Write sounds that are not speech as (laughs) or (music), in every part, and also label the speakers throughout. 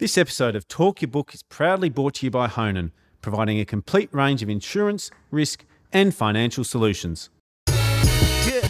Speaker 1: This episode of Talk Your Book is proudly brought to you by Honan, providing a complete range of insurance, risk, and financial solutions.
Speaker 2: Yeah,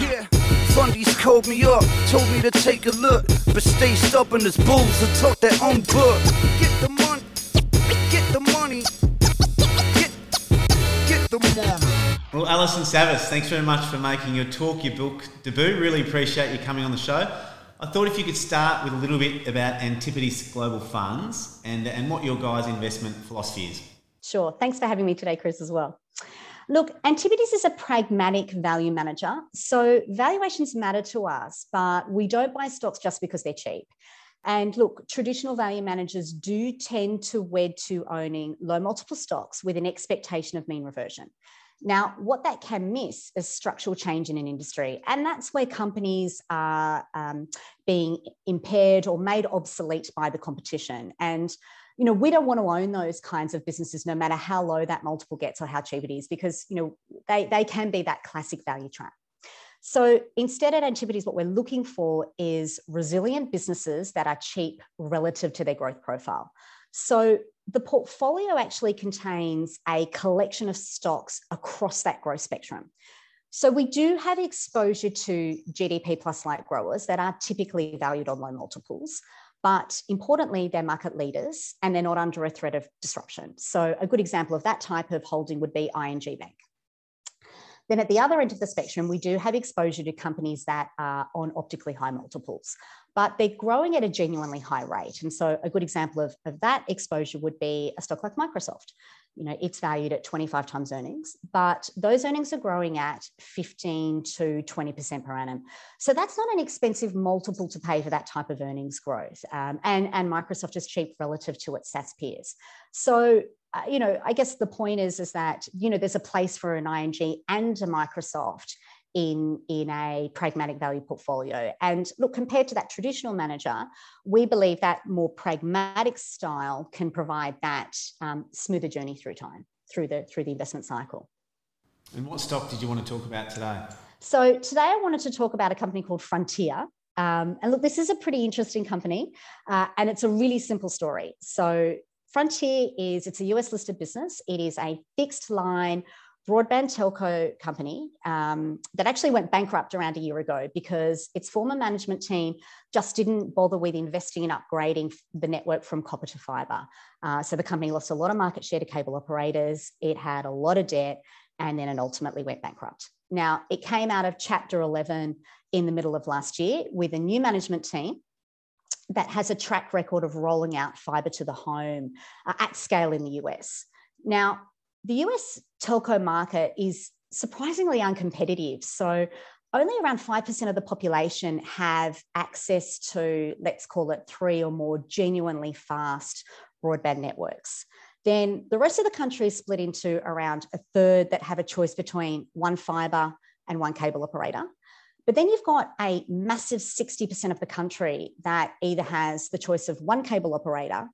Speaker 2: yeah. Fundies called me up, told me to take a look, but stay stubborn as bulls and talk their own book. Get the money, get the money, get, get the money.
Speaker 1: Well, Alison Savas, thanks very much for making your Talk Your Book debut. Really appreciate you coming on the show. I thought if you could start with a little bit about Antipodes Global Funds and, and what your guys' investment philosophy is.
Speaker 3: Sure. Thanks for having me today, Chris, as well. Look, Antipodes is a pragmatic value manager. So valuations matter to us, but we don't buy stocks just because they're cheap. And look, traditional value managers do tend to wed to owning low multiple stocks with an expectation of mean reversion. Now, what that can miss is structural change in an industry. And that's where companies are um, being impaired or made obsolete by the competition. And you know, we don't want to own those kinds of businesses, no matter how low that multiple gets or how cheap it is, because you know they, they can be that classic value trap. So instead at Antipodes, what we're looking for is resilient businesses that are cheap relative to their growth profile. So the portfolio actually contains a collection of stocks across that growth spectrum. So we do have exposure to GDP plus light growers that are typically valued on low multiples, but importantly, they're market leaders and they're not under a threat of disruption. So a good example of that type of holding would be ING Bank. Then at the other end of the spectrum, we do have exposure to companies that are on optically high multiples but they're growing at a genuinely high rate. And so a good example of, of that exposure would be a stock like Microsoft. You know, it's valued at 25 times earnings, but those earnings are growing at 15 to 20% per annum. So that's not an expensive multiple to pay for that type of earnings growth. Um, and, and Microsoft is cheap relative to its SaaS peers. So uh, you know, I guess the point is, is that, you know, there's a place for an ING and a Microsoft in, in a pragmatic value portfolio. And look, compared to that traditional manager, we believe that more pragmatic style can provide that um, smoother journey through time, through the through the investment cycle.
Speaker 1: And what stock did you want to talk about today?
Speaker 3: So today I wanted to talk about a company called Frontier. Um, and look, this is a pretty interesting company, uh, and it's a really simple story. So Frontier is it's a US listed business. It is a fixed line broadband telco company um, that actually went bankrupt around a year ago because its former management team just didn't bother with investing in upgrading the network from copper to fiber. Uh, so the company lost a lot of market share to cable operators, it had a lot of debt, and then it ultimately went bankrupt. Now, it came out of Chapter 11 in the middle of last year with a new management team that has a track record of rolling out fiber to the home uh, at scale in the US. Now, the US telco market is surprisingly uncompetitive. So only around 5% of the population have access to, let's call it three or more genuinely fast broadband networks. Then the rest of the country is split into around a third that have a choice between one fiber and one cable operator. But then you've got a massive 60% of the country that either has the choice of one cable operator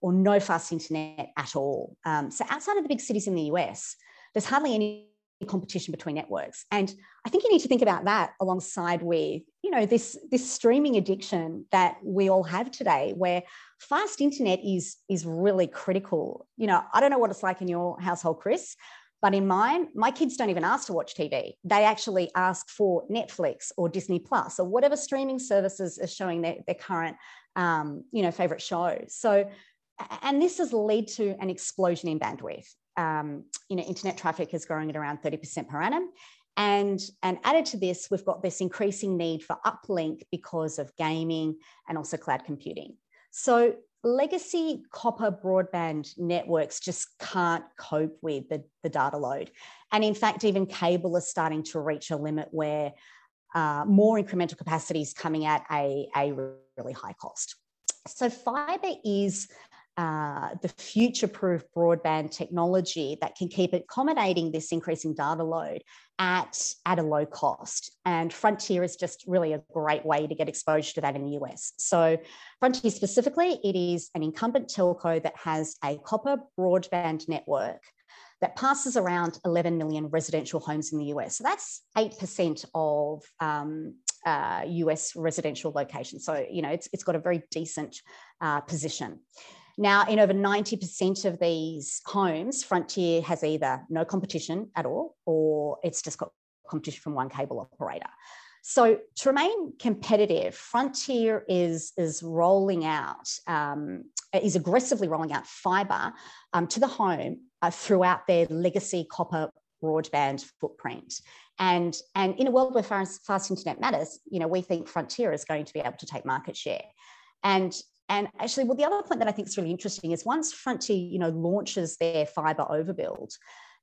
Speaker 3: or no fast internet at all. Um, so outside of the big cities in the US, there's hardly any competition between networks. And I think you need to think about that alongside with, you know, this, this streaming addiction that we all have today, where fast internet is, is really critical. You know, I don't know what it's like in your household, Chris, but in mine, my kids don't even ask to watch TV. They actually ask for Netflix or Disney Plus or whatever streaming services are showing their, their current, um, you know, favorite shows. So and this has led to an explosion in bandwidth. Um, you know, internet traffic is growing at around 30% per annum. And, and added to this, we've got this increasing need for uplink because of gaming and also cloud computing. So legacy copper broadband networks just can't cope with the, the data load. And in fact, even cable is starting to reach a limit where uh, more incremental capacity is coming at a, a really high cost. So fiber is uh, the future proof broadband technology that can keep accommodating this increasing data load at, at a low cost. And Frontier is just really a great way to get exposure to that in the US. So, Frontier specifically, it is an incumbent telco that has a copper broadband network that passes around 11 million residential homes in the US. So that's 8% of, um, uh, US residential locations. So, you know, it's, it's got a very decent uh, position. Now, in over 90% of these homes, Frontier has either no competition at all or it's just got competition from one cable operator. So to remain competitive, Frontier is, is rolling out, um, is aggressively rolling out fibre um, to the home uh, throughout their legacy copper broadband footprint. And, and in a world where fast, fast internet matters, you know, we think Frontier is going to be able to take market share. And and actually, well, the other point that I think is really interesting is once Frontier, you know, launches their fiber overbuild,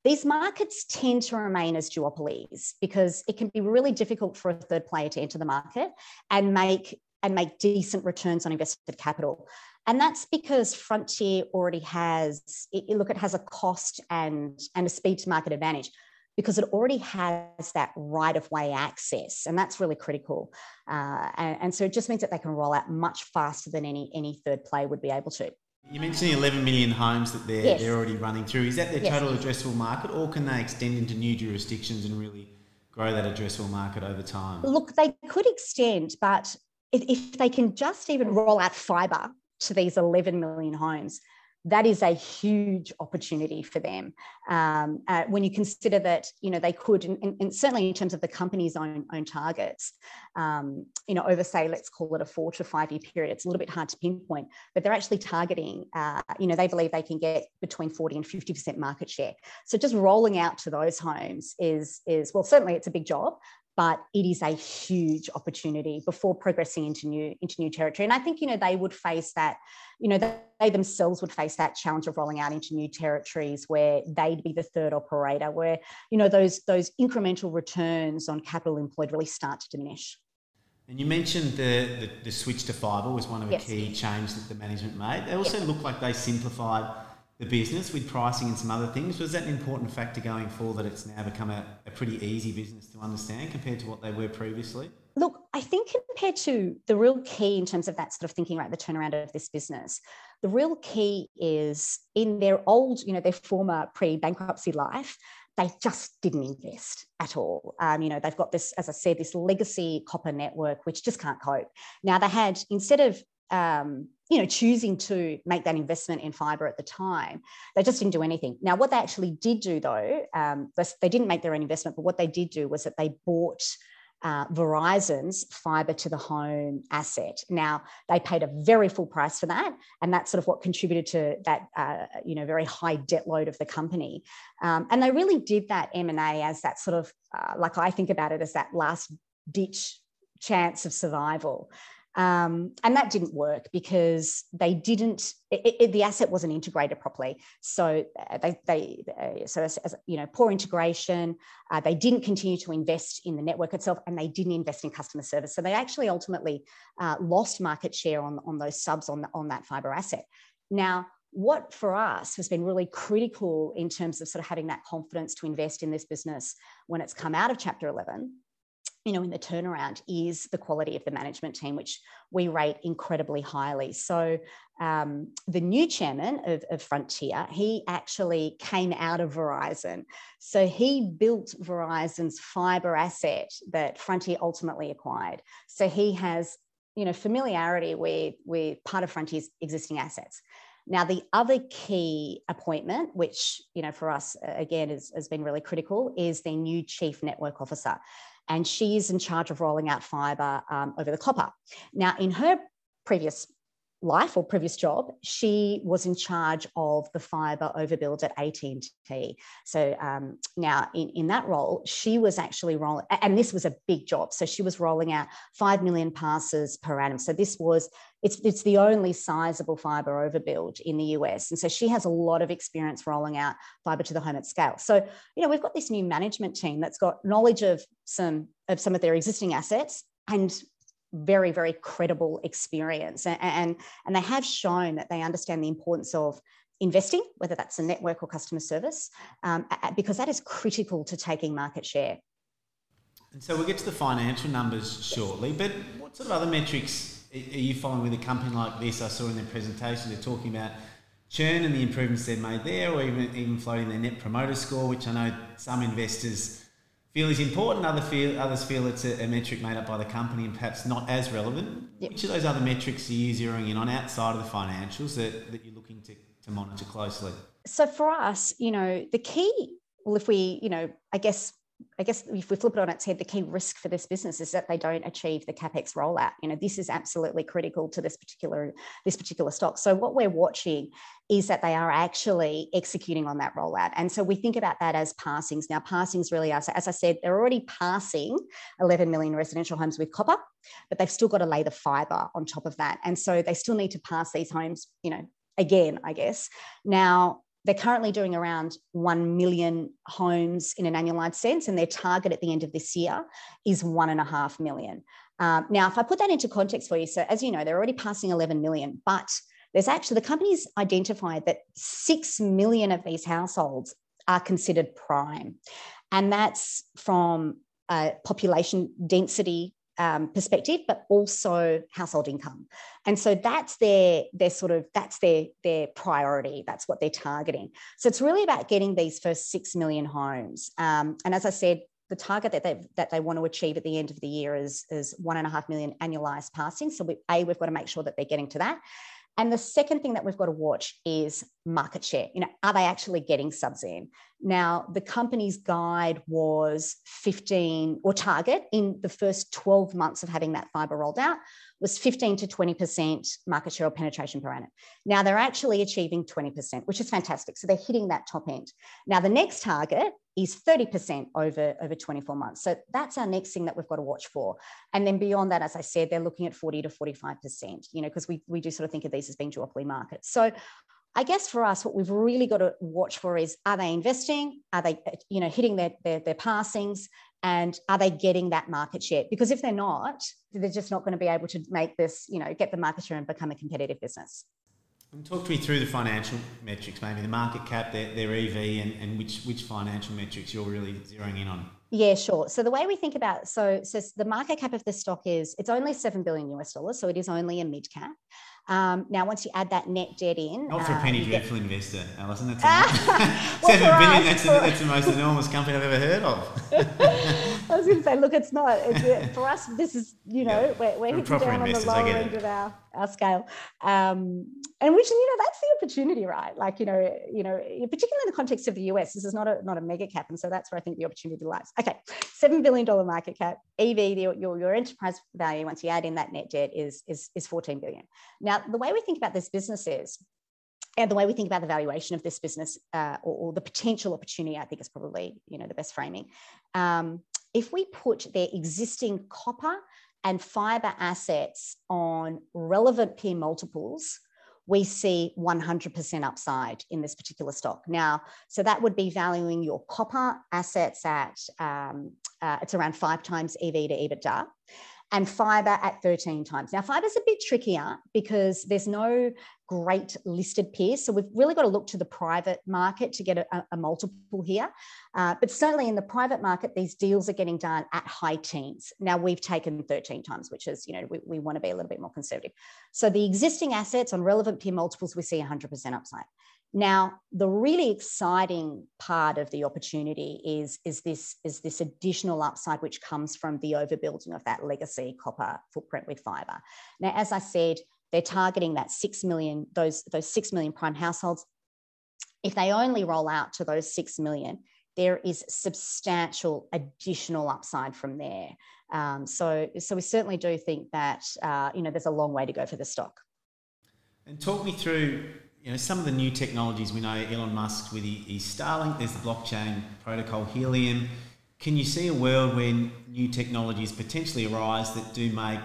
Speaker 3: these markets tend to remain as duopolies because it can be really difficult for a third player to enter the market and make and make decent returns on invested capital. And that's because Frontier already has, it, look, it has a cost and, and a speed to market advantage because it already has that right of way access, and that's really critical. Uh, and, and, so it just means that they can roll out much faster than any any third player would be able to.
Speaker 1: You mentioned the 11 million homes that they're, yes. they're already running through. Is that their yes. total addressable market, or can they extend into new jurisdictions and really grow that addressable market over time?
Speaker 3: Look, they could extend, but if, if they can just even roll out fibre to these 11 million homes, that is a huge opportunity for them. Um, uh, when you consider that, you know, they could, and, and, certainly in terms of the company's own own targets, um, you know, over say, let's call it a four to five year period. It's a little bit hard to pinpoint, but they're actually targeting, uh, you know, they believe they can get between 40 and 50% market share. So just rolling out to those homes is, is well, certainly it's a big job, but it is a huge opportunity before progressing into new into new territory. And I think you know they would face that, you know, they themselves would face that challenge of rolling out into new territories where they'd be the third operator, where you know those those incremental returns on capital employed really start to diminish.
Speaker 1: And you mentioned the, the, the switch to fibre was one of the yes. key changes that the management made. They also yes. looked like they simplified the business with pricing and some other things. Was that an important factor going forward that it's now become a, a pretty easy business to understand compared to what they were previously?
Speaker 3: Look, I think compared to the real key in terms of that sort of thinking about the turnaround of this business, the real key is in their old, you know, their former pre-bankruptcy life, they just didn't invest at all. Um, you know, they've got this, as I said, this legacy copper network which just can't cope. Now they had instead of um, you know, choosing to make that investment in fibre at the time, they just didn't do anything. Now, what they actually did do, though, um, they didn't make their own investment, but what they did do was that they bought uh, Verizon's fibre to the home asset. Now, they paid a very full price for that, and that's sort of what contributed to that, uh, you know, very high debt load of the company. Um, and they really did that M and A as that sort of, uh, like I think about it as that last ditch chance of survival. Um, and that didn't work because they didn't, it, it, the asset wasn't integrated properly. So uh, they, they uh, so as, as, you know, poor integration, uh, they didn't continue to invest in the network itself and they didn't invest in customer service. So they actually ultimately uh, lost market share on, on those subs on, on that fiber asset. Now, what for us has been really critical in terms of sort of having that confidence to invest in this business when it's come out of chapter 11 you know, in the turnaround is the quality of the management team, which we rate incredibly highly. So, um, the new chairman of, of, Frontier, he actually came out of Verizon. So, he built Verizon's fiber asset that Frontier ultimately acquired. So, he has, you know, familiarity with, with part of Frontier's existing assets. Now, the other key appointment, which you know for us again is, has been really critical, is the new chief network officer and she's in charge of rolling out fibre um, over the copper. Now, in her previous life or previous job, she was in charge of the fibre overbuild at AT&T. So um, now in, in that role, she was actually rolling, and this was a big job. So she was rolling out 5 million passes per annum. So this was, it's, it's the only sizable fibre overbuild in the US. And so she has a lot of experience rolling out fibre to the home at scale. So, you know, we've got this new management team that's got knowledge of some of some of their existing assets and very, very credible experience. And, and, and they have shown that they understand the importance of investing, whether that's a network or customer service, um, because that is critical to taking market share.
Speaker 1: And so we'll get to the financial numbers shortly, but what sort of other metrics are you following with a company like this? I saw in their presentation they're talking about churn and the improvements they've made there, or even, even floating their net promoter score, which I know some investors feel is important. Other feel, others feel it's a, a, metric made up by the company and perhaps not as relevant. Yep. Which of those other metrics are you zeroing in on outside of the financials that, that you're looking to, to monitor closely?
Speaker 3: So for us, you know, the key, well, if we, you know, I guess I guess if we flip it on its head, the key risk for this business is that they don't achieve the capex rollout. You know, this is absolutely critical to this particular this particular stock. So what we're watching is that they are actually executing on that rollout, and so we think about that as passings. Now, passings really are. So as I said, they're already passing 11 million residential homes with copper, but they've still got to lay the fibre on top of that, and so they still need to pass these homes. You know, again, I guess now they're currently doing around 1 million homes in an annualized sense, and their target at the end of this year is 1.5 million. Um, now, if I put that into context for you, so as you know, they're already passing 11 million, but there's actually the company's identified that 6 million of these households are considered prime. And that's from a population density um, perspective, but also household income. And so that's their their sort of that's their their priority. That's what they're targeting. So it's really about getting these first six million homes. Um, and as I said, the target that they that they want to achieve at the end of the year is is one and a half million annualized passing. So we, a we've got to make sure that they're getting to that. And the second thing that we've got to watch is market share. You know, are they actually getting subs in? Now, the company's guide was 15 or target in the first 12 months of having that fiber rolled out was 15 to 20% market share or penetration per annum. Now they're actually achieving 20%, which is fantastic. So they're hitting that top end. Now the next target is 30% over, over 24 months. So that's our next thing that we've got to watch for. And then beyond that, as I said, they're looking at 40 to 45%, you know, because we, we do sort of think of these as being duopoly markets. So I guess for us, what we've really got to watch for is are they investing? Are they, uh, you know, hitting their, their, their passings? and are they getting that market share because if they're not they're just not going to be able to make this you know get the market share and become a competitive business
Speaker 1: and talk to me through the financial metrics maybe the market cap their, their ev and, and which which financial metrics you're really zeroing in on
Speaker 3: yeah, sure. So the way we think about so so the market cap of the stock is it's only seven billion US dollars, so it is only a mid cap. Um, now, once you add that net debt in,
Speaker 1: not for a uh, penny dreadful get... investor, Alison. That's (laughs) a, well, seven billion. Us, that's, for... a, that's the most enormous company I've ever heard of. (laughs)
Speaker 3: I was going to say, look, it's not. It's, for us, this is you know yeah. we're, we're hitting down on the lower end of our, our scale, um, and which you know that's the opportunity, right? Like you know, you know, particularly in the context of the US, this is not a not a mega cap, and so that's where I think the opportunity lies. Okay, seven billion dollar market cap, EV, the, your your enterprise value once you add in that net debt is is is fourteen billion. Now the way we think about this business is, and the way we think about the valuation of this business uh, or, or, the potential opportunity, I think is probably you know the best framing. Um, if we put their existing copper and fiber assets on relevant peer multiples, we see 100% upside in this particular stock. Now, so that would be valuing your copper assets at um, uh, it's around five times EV to EBITDA and fiber at 13 times. Now, fiber's a bit trickier because there's no great listed peers. So we've really got to look to the private market to get a, a multiple here. Uh, but certainly in the private market, these deals are getting done at high teens. Now we've taken 13 times, which is, you know, we, we want to be a little bit more conservative. So the existing assets on relevant peer multiples, we see 100% upside. Now, the really exciting part of the opportunity is, is, this, is this additional upside which comes from the overbuilding of that legacy copper footprint with fiber. Now, as I said, they're targeting that 6 million, those, those 6 million prime households. If they only roll out to those 6 million, there is substantial additional upside from there. Um, so, so we certainly do think that uh, you know there's a long way to go for the stock.
Speaker 1: And talk me through you know, some of the new technologies we know Elon Musk with his Starlink, there's the blockchain protocol Helium. Can you see a world where new technologies potentially arise that do make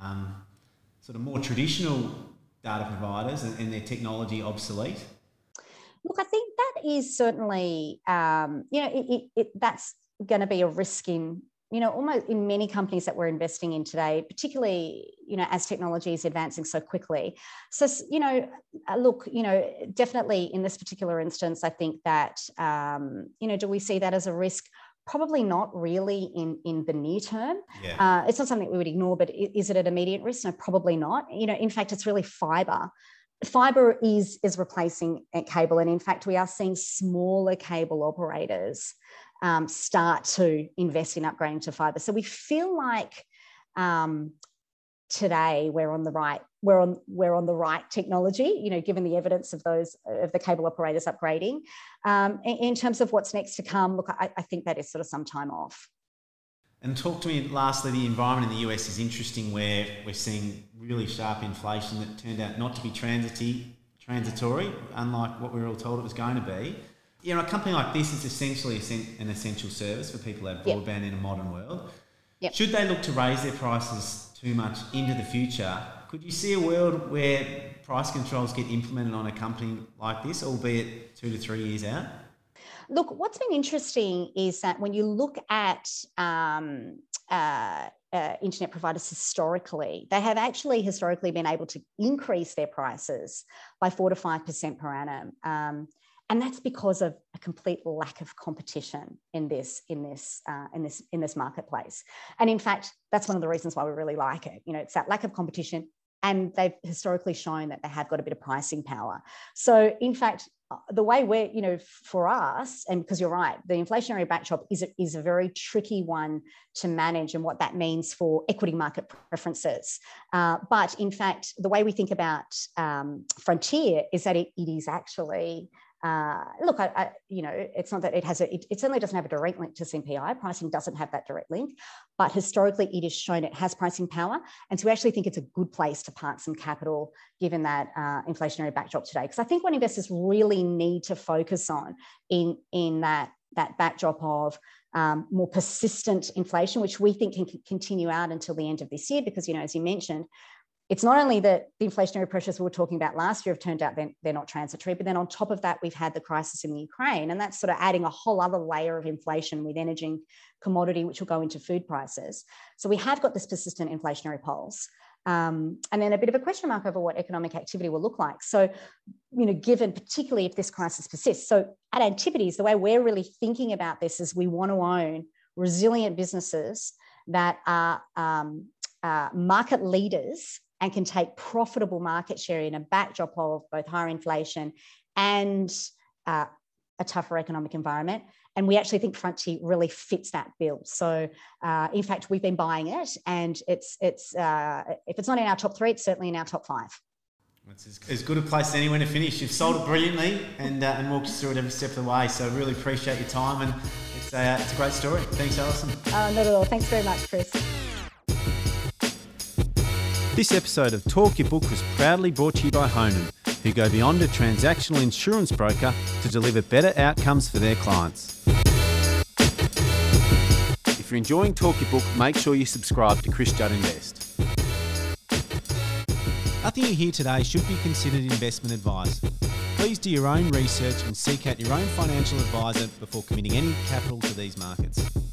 Speaker 1: um, sort of more traditional data providers and, and, their technology obsolete?
Speaker 3: Look, I think that is certainly, um, you know, it, it, it, that's going to be a risk in you know, almost in many companies that we're investing in today, particularly, you know, as technology is advancing so quickly. So, you know, uh, look, you know, definitely in this particular instance, I think that, um, you know, do we see that as a risk? Probably not really in in the near term. Yeah. Uh, it's not something we would ignore, but is it an immediate risk? No, probably not. You know, in fact, it's really fiber fiber is is replacing cable and in fact we are seeing smaller cable operators um, start to invest in upgrading to fiber. So we feel like um, today we're on the right we're on we're on the right technology you know given the evidence of those of the cable operators upgrading. Um, in, in, terms of what's next to come look I, I, think that is sort of some time off.
Speaker 1: And talk to me lastly the environment in the us is interesting where we're seeing really sharp inflation that turned out not to be transitory transitory unlike what we were all told it was going to be you know a company like this is essentially an essential service for people who have broadband yep. in a modern world Yep. Should they look to raise their prices too much into the future, could you see a world where price controls get implemented on a company like this, albeit two to three years out?
Speaker 3: Look, what's been interesting is that when you look at um, uh, uh, internet providers historically, they have actually historically been able to increase their prices by four to five percent per annum. Um, and that's because of a complete lack of competition in this in this uh, in this in this marketplace. And in fact that's one of the reasons why we really like it. You know it's that lack of competition and they've historically shown that they have got a bit of pricing power. So in fact uh, the way we're you know for us and because you're right the inflationary backdrop is a, is a very tricky one to manage and what that means for equity market preferences. Uh, but in fact the way we think about um, frontier is that it, it is actually uh, look, I, I, you know, it's not that it has a, it, it, certainly doesn't have a direct link to CPI. Pricing doesn't have that direct link, but historically it has shown it has pricing power. And so we actually think it's a good place to park some capital given that uh, inflationary backdrop today. Because I think what investors really need to focus on in, in that, that backdrop of um, more persistent inflation, which we think can continue out until the end of this year, because, you know, as you mentioned, it's not only that the inflationary pressures we were talking about last year have turned out they're, they're not transitory, but then on top of that, we've had the crisis in the Ukraine, and that's sort of adding a whole other layer of inflation with energy commodity, which will go into food prices. So we have got this persistent inflationary pulse. Um, and then a bit of a question mark over what economic activity will look like. So, you know, given particularly if this crisis persists. So at Antipodes, the way we're really thinking about this is we want to own resilient businesses that are um, uh, market leaders and can take profitable market share in a backdrop of both higher inflation and uh, a tougher economic environment. And we actually think Frontier really fits that bill. So, uh, in fact, we've been buying it, and it's it's uh, if it's not in our top three, it's certainly in our top five.
Speaker 1: It's as, as good a place as anyone to finish. You've sold it brilliantly and, uh, and walked us through it every step of the way. So, really appreciate your time, and it's a, it's a great story. Thanks, Alison.
Speaker 3: Uh, not at all. Thanks very much, Chris.
Speaker 1: This episode of Talk Your Book was proudly brought to you by Honan, who go beyond a transactional insurance broker to deliver better outcomes for their clients. If you're enjoying Talk Your Book, make sure you subscribe to Chris Judd Invest. Nothing you hear today should be considered investment advice. Please do your own research and seek out your own financial advisor before committing any capital to these markets.